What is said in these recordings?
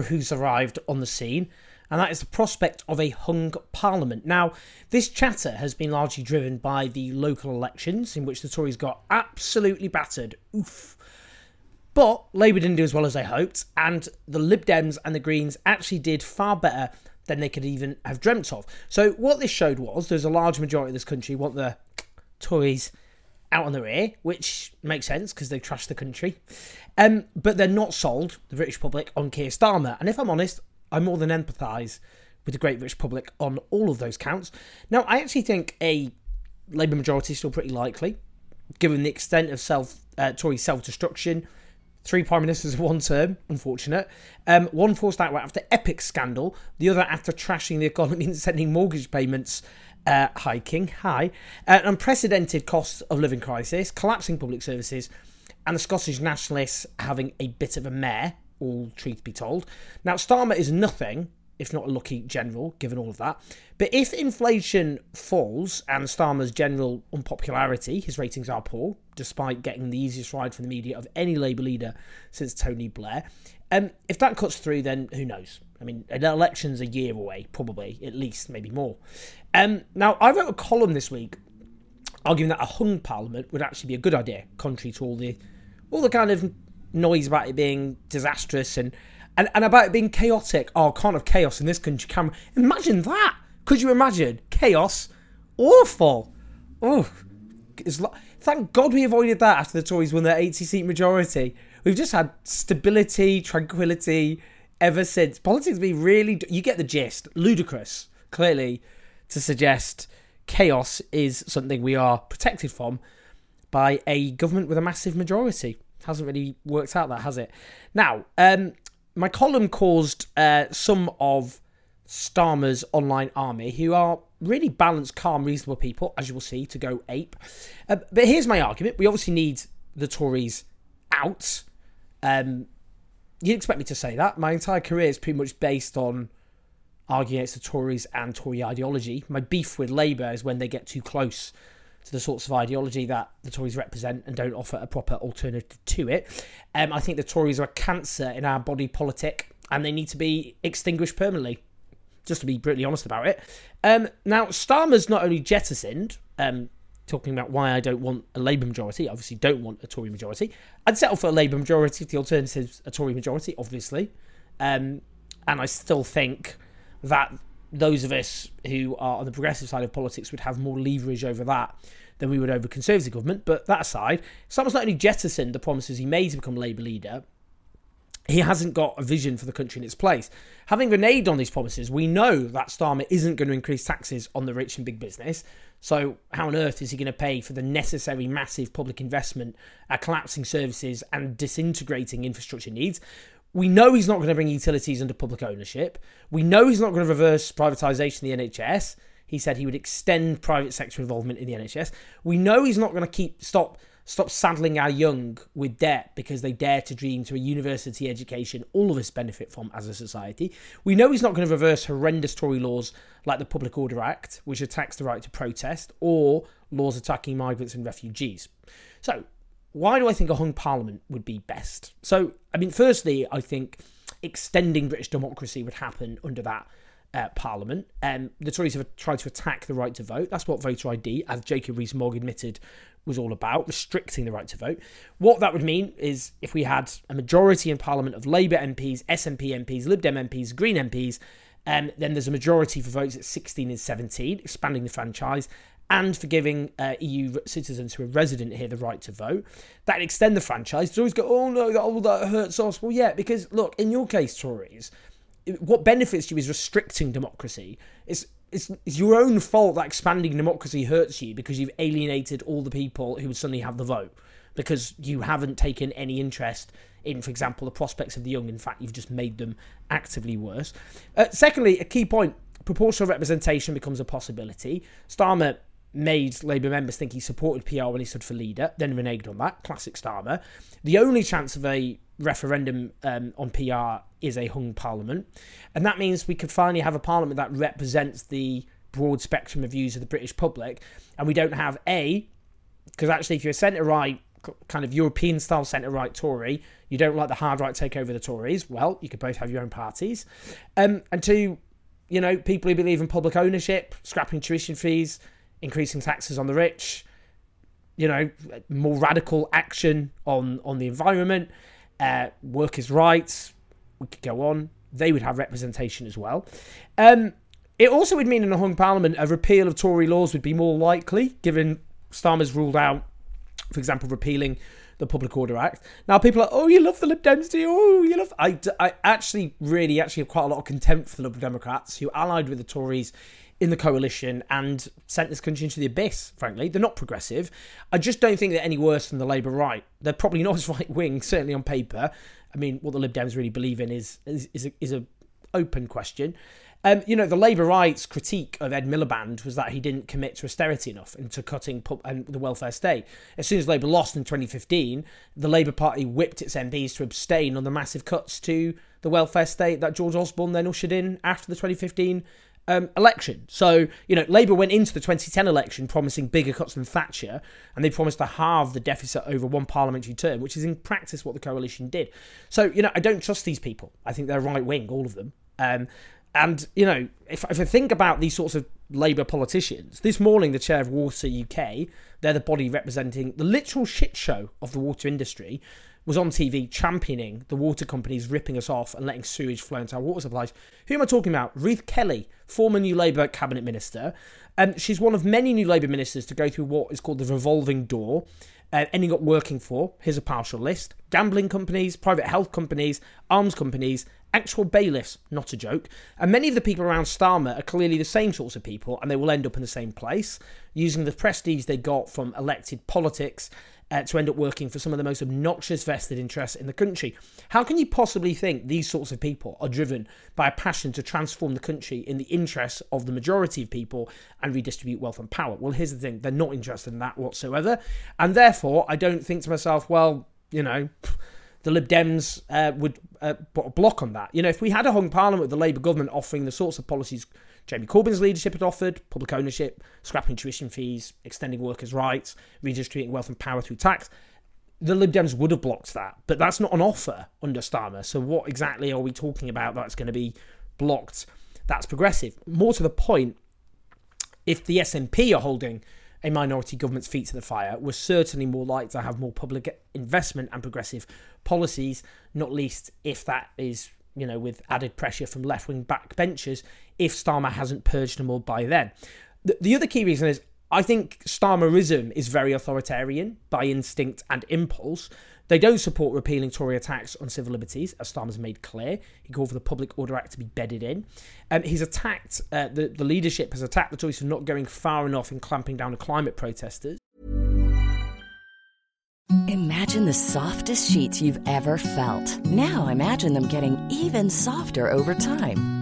who's arrived on the scene, and that is the prospect of a hung parliament. Now, this chatter has been largely driven by the local elections, in which the Tories got absolutely battered. Oof. But Labour didn't do as well as they hoped, and the Lib Dems and the Greens actually did far better than they could even have dreamt of. So, what this showed was there's a large majority of this country want the Tories out on the rear, which makes sense because they trashed the country. Um, but they're not sold, the British public, on Keir Starmer. And if I'm honest, I more than empathise with the great British public on all of those counts. Now, I actually think a Labour majority is still pretty likely, given the extent of self uh, Tory self destruction. Three prime ministers in one term, unfortunate. Um, one forced out after epic scandal, the other after trashing the economy and sending mortgage payments uh, hiking, high, uh, an unprecedented cost of living crisis, collapsing public services, and the Scottish nationalists having a bit of a mare, all truth be told. Now, Starmer is nothing if not a lucky general, given all of that. But if inflation falls and Starmer's general unpopularity, his ratings are poor, despite getting the easiest ride from the media of any Labour leader since Tony Blair. Um, if that cuts through, then who knows? I mean, an election's a year away, probably, at least, maybe more. Um, now, I wrote a column this week arguing that a hung parliament would actually be a good idea, contrary to all the all the kind of noise about it being disastrous and and, and about it being chaotic. Oh, can't have chaos in this country. Can imagine that? Could you imagine chaos? Awful. Oh, thank God we avoided that after the Tories won their 80 seat majority. We've just had stability, tranquility ever since. Politics be really. You get the gist. Ludicrous, clearly, to suggest chaos is something we are protected from by a government with a massive majority. Hasn't really worked out that, has it? Now, um, my column caused uh, some of Starmer's online army, who are really balanced, calm, reasonable people, as you will see, to go ape. Uh, but here's my argument: we obviously need the Tories out. Um, you'd expect me to say that. My entire career is pretty much based on arguing against the Tories and Tory ideology. My beef with Labour is when they get too close to the sorts of ideology that the Tories represent and don't offer a proper alternative to it. Um, I think the Tories are a cancer in our body politic and they need to be extinguished permanently, just to be brutally honest about it. Um, now, Starmer's not only jettisoned, um, talking about why I don't want a Labour majority, obviously don't want a Tory majority. I'd settle for a Labour majority if the alternative's a Tory majority, obviously. Um, and I still think that those of us who are on the progressive side of politics would have more leverage over that than we would over Conservative government. But that aside, Starmer's not only jettisoned the promises he made to become Labour leader, he hasn't got a vision for the country in its place. Having reneged on these promises, we know that Starmer isn't going to increase taxes on the rich and big business. So, how on earth is he going to pay for the necessary massive public investment, uh, collapsing services, and disintegrating infrastructure needs? We know he's not going to bring utilities under public ownership. We know he's not going to reverse privatisation of the NHS. He said he would extend private sector involvement in the NHS. We know he's not going to keep stop stop saddling our young with debt because they dare to dream to a university education all of us benefit from as a society. We know he's not going to reverse horrendous Tory laws like the Public Order Act, which attacks the right to protest, or laws attacking migrants and refugees. So, why do I think a hung parliament would be best? So, I mean, firstly, I think extending British democracy would happen under that uh, parliament. Um, the Tories have tried to attack the right to vote. That's what voter ID, as Jacob Rees-Mogg admitted, was all about, restricting the right to vote. What that would mean is if we had a majority in Parliament of Labour MPs, SNP MPs, Lib Dem MPs, Green MPs, um, then there's a majority for votes at 16 and 17, expanding the franchise, and for giving uh, EU citizens who are resident here the right to vote. That extend the franchise. They always go, oh no, that, oh, that hurts us. Well, yeah, because look, in your case, Tories, what benefits you is restricting democracy. It's it's, it's your own fault that expanding democracy hurts you because you've alienated all the people who would suddenly have the vote because you haven't taken any interest in, for example, the prospects of the young. In fact, you've just made them actively worse. Uh, secondly, a key point proportional representation becomes a possibility. Starmer made Labour members think he supported PR when he stood for leader, then reneged on that. Classic Starmer. The only chance of a referendum um, on PR is a hung parliament. And that means we could finally have a parliament that represents the broad spectrum of views of the British public. And we don't have A, because actually, if you're a centre right, kind of European style centre right Tory, you don't like the hard right take over the Tories, well, you could both have your own parties. Um, and two, you know, people who believe in public ownership, scrapping tuition fees, increasing taxes on the rich, you know, more radical action on, on the environment, uh, workers' rights, we could go on. They would have representation as well. Um, it also would mean in a hung parliament a repeal of Tory laws would be more likely, given Starmer's ruled out, for example, repealing the Public Order Act. Now people are, oh, you love the Lib Dems, do you? Oh, you love. I, I actually really actually have quite a lot of contempt for the Liberal Democrats who allied with the Tories in the coalition and sent this country into the abyss, frankly. They're not progressive. I just don't think they're any worse than the Labour right. They're probably not as right wing, certainly on paper. I mean, what the Lib Dems really believe in is is, is, a, is a open question. Um, you know, the Labour right's critique of Ed Miliband was that he didn't commit to austerity enough and to cutting and the welfare state. As soon as Labour lost in 2015, the Labour Party whipped its MPs to abstain on the massive cuts to the welfare state that George Osborne then ushered in after the 2015 um, election. So, you know, Labour went into the 2010 election promising bigger cuts than Thatcher, and they promised to halve the deficit over one parliamentary term, which is in practice what the coalition did. So, you know, I don't trust these people. I think they're right wing, all of them. Um, and, you know, if, if I think about these sorts of Labour politicians, this morning the chair of Water UK, they're the body representing the literal shit show of the water industry, was on TV championing the water companies ripping us off and letting sewage flow into our water supplies. Who am I talking about? Ruth Kelly, former New Labour cabinet minister. Um, she's one of many New Labour ministers to go through what is called the revolving door, uh, ending up working for, here's a partial list, gambling companies, private health companies, arms companies, actual bailiffs, not a joke. And many of the people around Starmer are clearly the same sorts of people, and they will end up in the same place, using the prestige they got from elected politics uh, to end up working for some of the most obnoxious vested interests in the country. How can you possibly think these sorts of people are driven by a passion to transform the country in the interests of the majority of people and redistribute wealth and power? Well, here's the thing they're not interested in that whatsoever. And therefore, I don't think to myself, well, you know the Lib Dems uh, would uh, put a block on that. You know, if we had a hung parliament with the Labour government offering the sorts of policies Jeremy Corbyn's leadership had offered, public ownership, scrapping tuition fees, extending workers' rights, redistributing wealth and power through tax, the Lib Dems would have blocked that. But that's not an offer under Starmer. So what exactly are we talking about that's going to be blocked? That's progressive. More to the point, if the SNP are holding a minority government's feet to the fire, we're certainly more likely to have more public investment and progressive policies, not least if that is, you know, with added pressure from left wing backbenchers, if Starmer hasn't purged them all by then. The, the other key reason is I think Starmerism is very authoritarian by instinct and impulse. They don't support repealing Tory attacks on civil liberties, as Starmer's made clear. He called for the Public Order Act to be bedded in. Um, he's attacked, uh, the, the leadership has attacked the choice of not going far enough in clamping down on climate protesters. Imagine the softest sheets you've ever felt. Now imagine them getting even softer over time.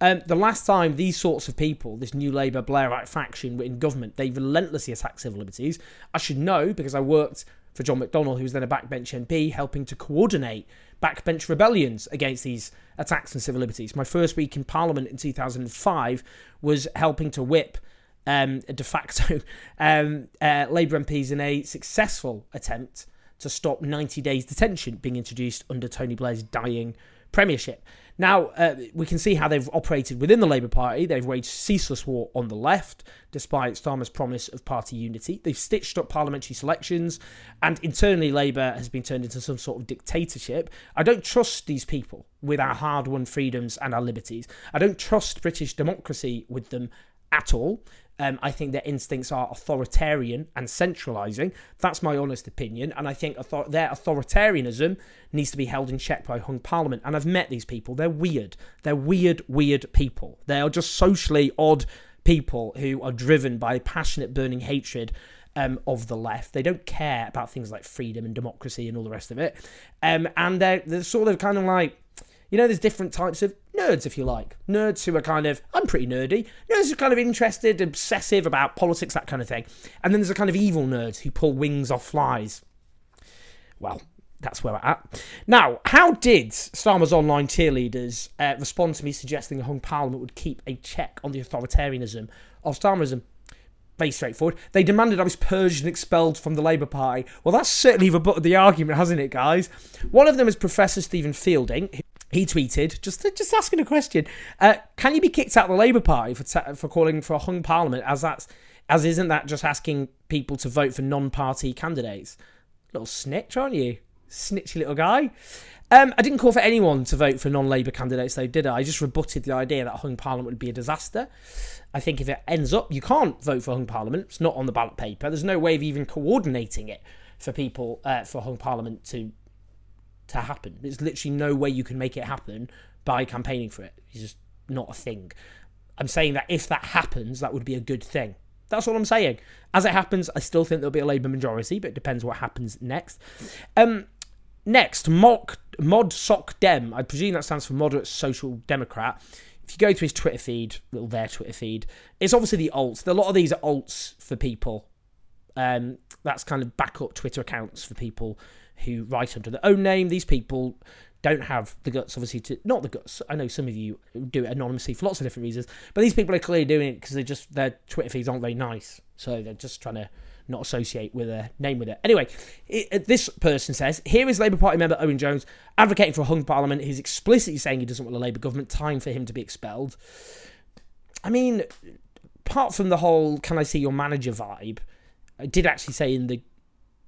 Um, the last time these sorts of people, this new Labour Blairite faction, were in government, they relentlessly attacked civil liberties. I should know because I worked for John McDonnell, who was then a backbench MP, helping to coordinate backbench rebellions against these attacks on civil liberties. My first week in Parliament in 2005 was helping to whip um, de facto um, uh, Labour MPs in a successful attempt to stop 90 days detention being introduced under Tony Blair's dying premiership. Now, uh, we can see how they've operated within the Labour Party. They've waged ceaseless war on the left, despite Starmer's promise of party unity. They've stitched up parliamentary selections, and internally, Labour has been turned into some sort of dictatorship. I don't trust these people with our hard won freedoms and our liberties. I don't trust British democracy with them at all. Um, I think their instincts are authoritarian and centralising. That's my honest opinion. And I think author- their authoritarianism needs to be held in check by hung parliament. And I've met these people. They're weird. They're weird, weird people. They are just socially odd people who are driven by passionate, burning hatred um, of the left. They don't care about things like freedom and democracy and all the rest of it. Um, and they're, they're sort of kind of like you know, there's different types of nerds, if you like. Nerds who are kind of, I'm pretty nerdy. Nerds who are kind of interested, obsessive about politics, that kind of thing. And then there's a kind of evil nerds who pull wings off flies. Well, that's where we're at. Now, how did Starmer's online cheerleaders uh, respond to me suggesting a hung parliament would keep a check on the authoritarianism of Starmerism? Very straightforward. They demanded I was purged and expelled from the Labour Party. Well, that's certainly rebutted the argument, hasn't it, guys? One of them is Professor Steven Fielding, he tweeted just just asking a question: uh, Can you be kicked out of the Labour Party for ta- for calling for a hung parliament? As that's as isn't that just asking people to vote for non-party candidates? Little snitch, aren't you? Snitchy little guy. Um, I didn't call for anyone to vote for non-Labour candidates, though, did I? I just rebutted the idea that a hung parliament would be a disaster. I think if it ends up, you can't vote for hung parliament. It's not on the ballot paper. There's no way of even coordinating it for people uh, for hung parliament to to happen. There's literally no way you can make it happen by campaigning for it. It's just not a thing. I'm saying that if that happens, that would be a good thing. That's all I'm saying. As it happens, I still think there'll be a Labour majority, but it depends what happens next. Um, next, Mock, Mod Sock Dem. I presume that stands for Moderate Social Democrat. If you go to his Twitter feed, well, their Twitter feed, it's obviously the alts. A lot of these are alts for people. Um, that's kind of backup Twitter accounts for people who write under their own name. These people don't have the guts, obviously, to not the guts. I know some of you do it anonymously for lots of different reasons, but these people are clearly doing it because they just their Twitter feeds aren't very nice, so they're just trying to not associate with a name with it. Anyway, it, this person says here is Labour Party member Owen Jones advocating for a hung parliament. He's explicitly saying he doesn't want a Labour government. Time for him to be expelled. I mean, apart from the whole "Can I see your manager?" vibe, I did actually say in the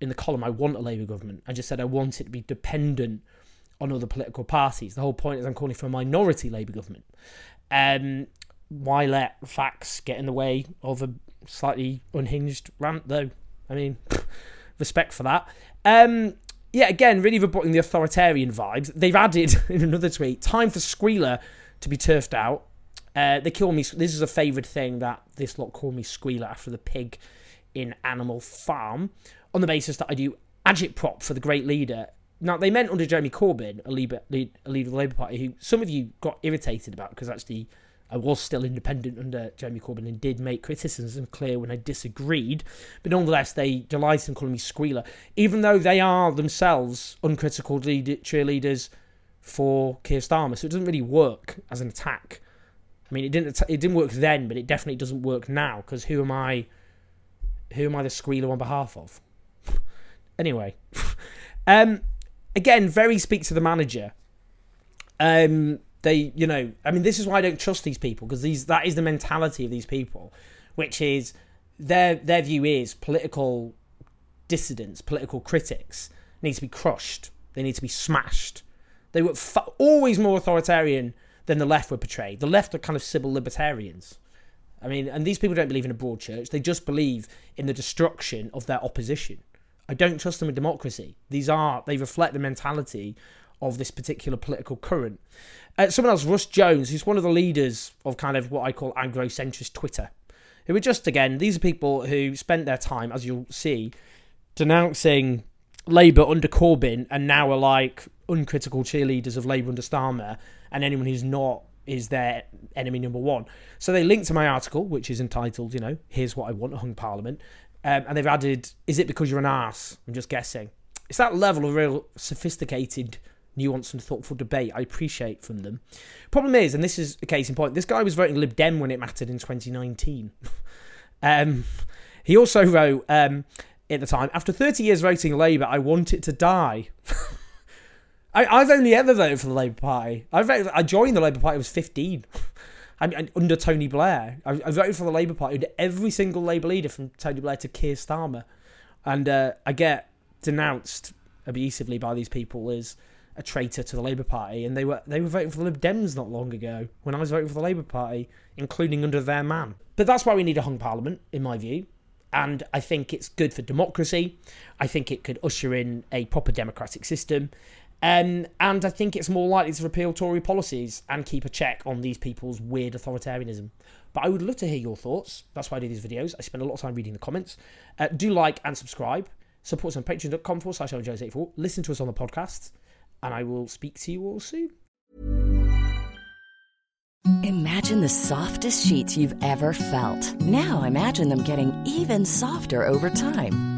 in the column, I want a Labour government. I just said I want it to be dependent on other political parties. The whole point is I'm calling for a minority Labour government. Um, why let facts get in the way of a slightly unhinged rant, though? I mean, respect for that. Um, yeah, again, really rebutting the authoritarian vibes. They've added in another tweet time for Squealer to be turfed out. Uh, they call me. This is a favoured thing that this lot call me Squealer after the pig in Animal Farm on the basis that I do agitprop for the great leader. Now, they meant under Jeremy Corbyn, a leader, a leader of the Labour Party, who some of you got irritated about because actually I was still independent under Jeremy Corbyn and did make criticism clear when I disagreed. But nonetheless, they delight in calling me squealer, even though they are themselves uncritical lead- cheerleaders for Keir Starmer. So it doesn't really work as an attack. I mean, it didn't it didn't work then, but it definitely doesn't work now. Because who am I? Who am I the squealer on behalf of? Anyway, um, again, very speak to the manager. Um, they, you know, I mean, this is why I don't trust these people because these that is the mentality of these people, which is their their view is political dissidents, political critics need to be crushed. They need to be smashed. They were always more authoritarian than the left were portrayed. The left are kind of civil libertarians. I mean, and these people don't believe in a broad church. They just believe in the destruction of their opposition. I don't trust them in democracy. These are, they reflect the mentality of this particular political current. Uh, someone else, Russ Jones, who's one of the leaders of kind of what I call Anglo-centrist Twitter, who are just, again, these are people who spent their time, as you'll see, denouncing Labour under Corbyn and now are like uncritical cheerleaders of Labour under Starmer, and anyone who's not is their enemy number one. So they linked to my article, which is entitled, you know, Here's What I Want, Hung Parliament. Um, and they've added, Is it because you're an ass? I'm just guessing. It's that level of real sophisticated, nuanced, and thoughtful debate I appreciate from them. Problem is, and this is a case in point, this guy was voting Lib Dem when it mattered in 2019. um, he also wrote um, at the time, after 30 years voting Labour, I want it to die. I, have only ever voted for the Labour Party. I voted, I joined the Labour Party. I was 15. I, under Tony Blair. I, I, voted for the Labour Party. under Every single Labour leader from Tony Blair to Keir Starmer. And uh, I get denounced abusively by these people as a traitor to the Labour Party. And they were they were voting for the Lib Dems not long ago when I was voting for the Labour Party, including under their man. But that's why we need a hung parliament, in my view. And I think it's good for democracy. I think it could usher in a proper democratic system. Um, and I think it's more likely to repeal Tory policies and keep a check on these people's weird authoritarianism. But I would love to hear your thoughts. That's why I do these videos. I spend a lot of time reading the comments. Uh, do like and subscribe. Support us on patreon.com forward slash 84 Listen to us on the podcast. And I will speak to you all soon. Imagine the softest sheets you've ever felt. Now imagine them getting even softer over time.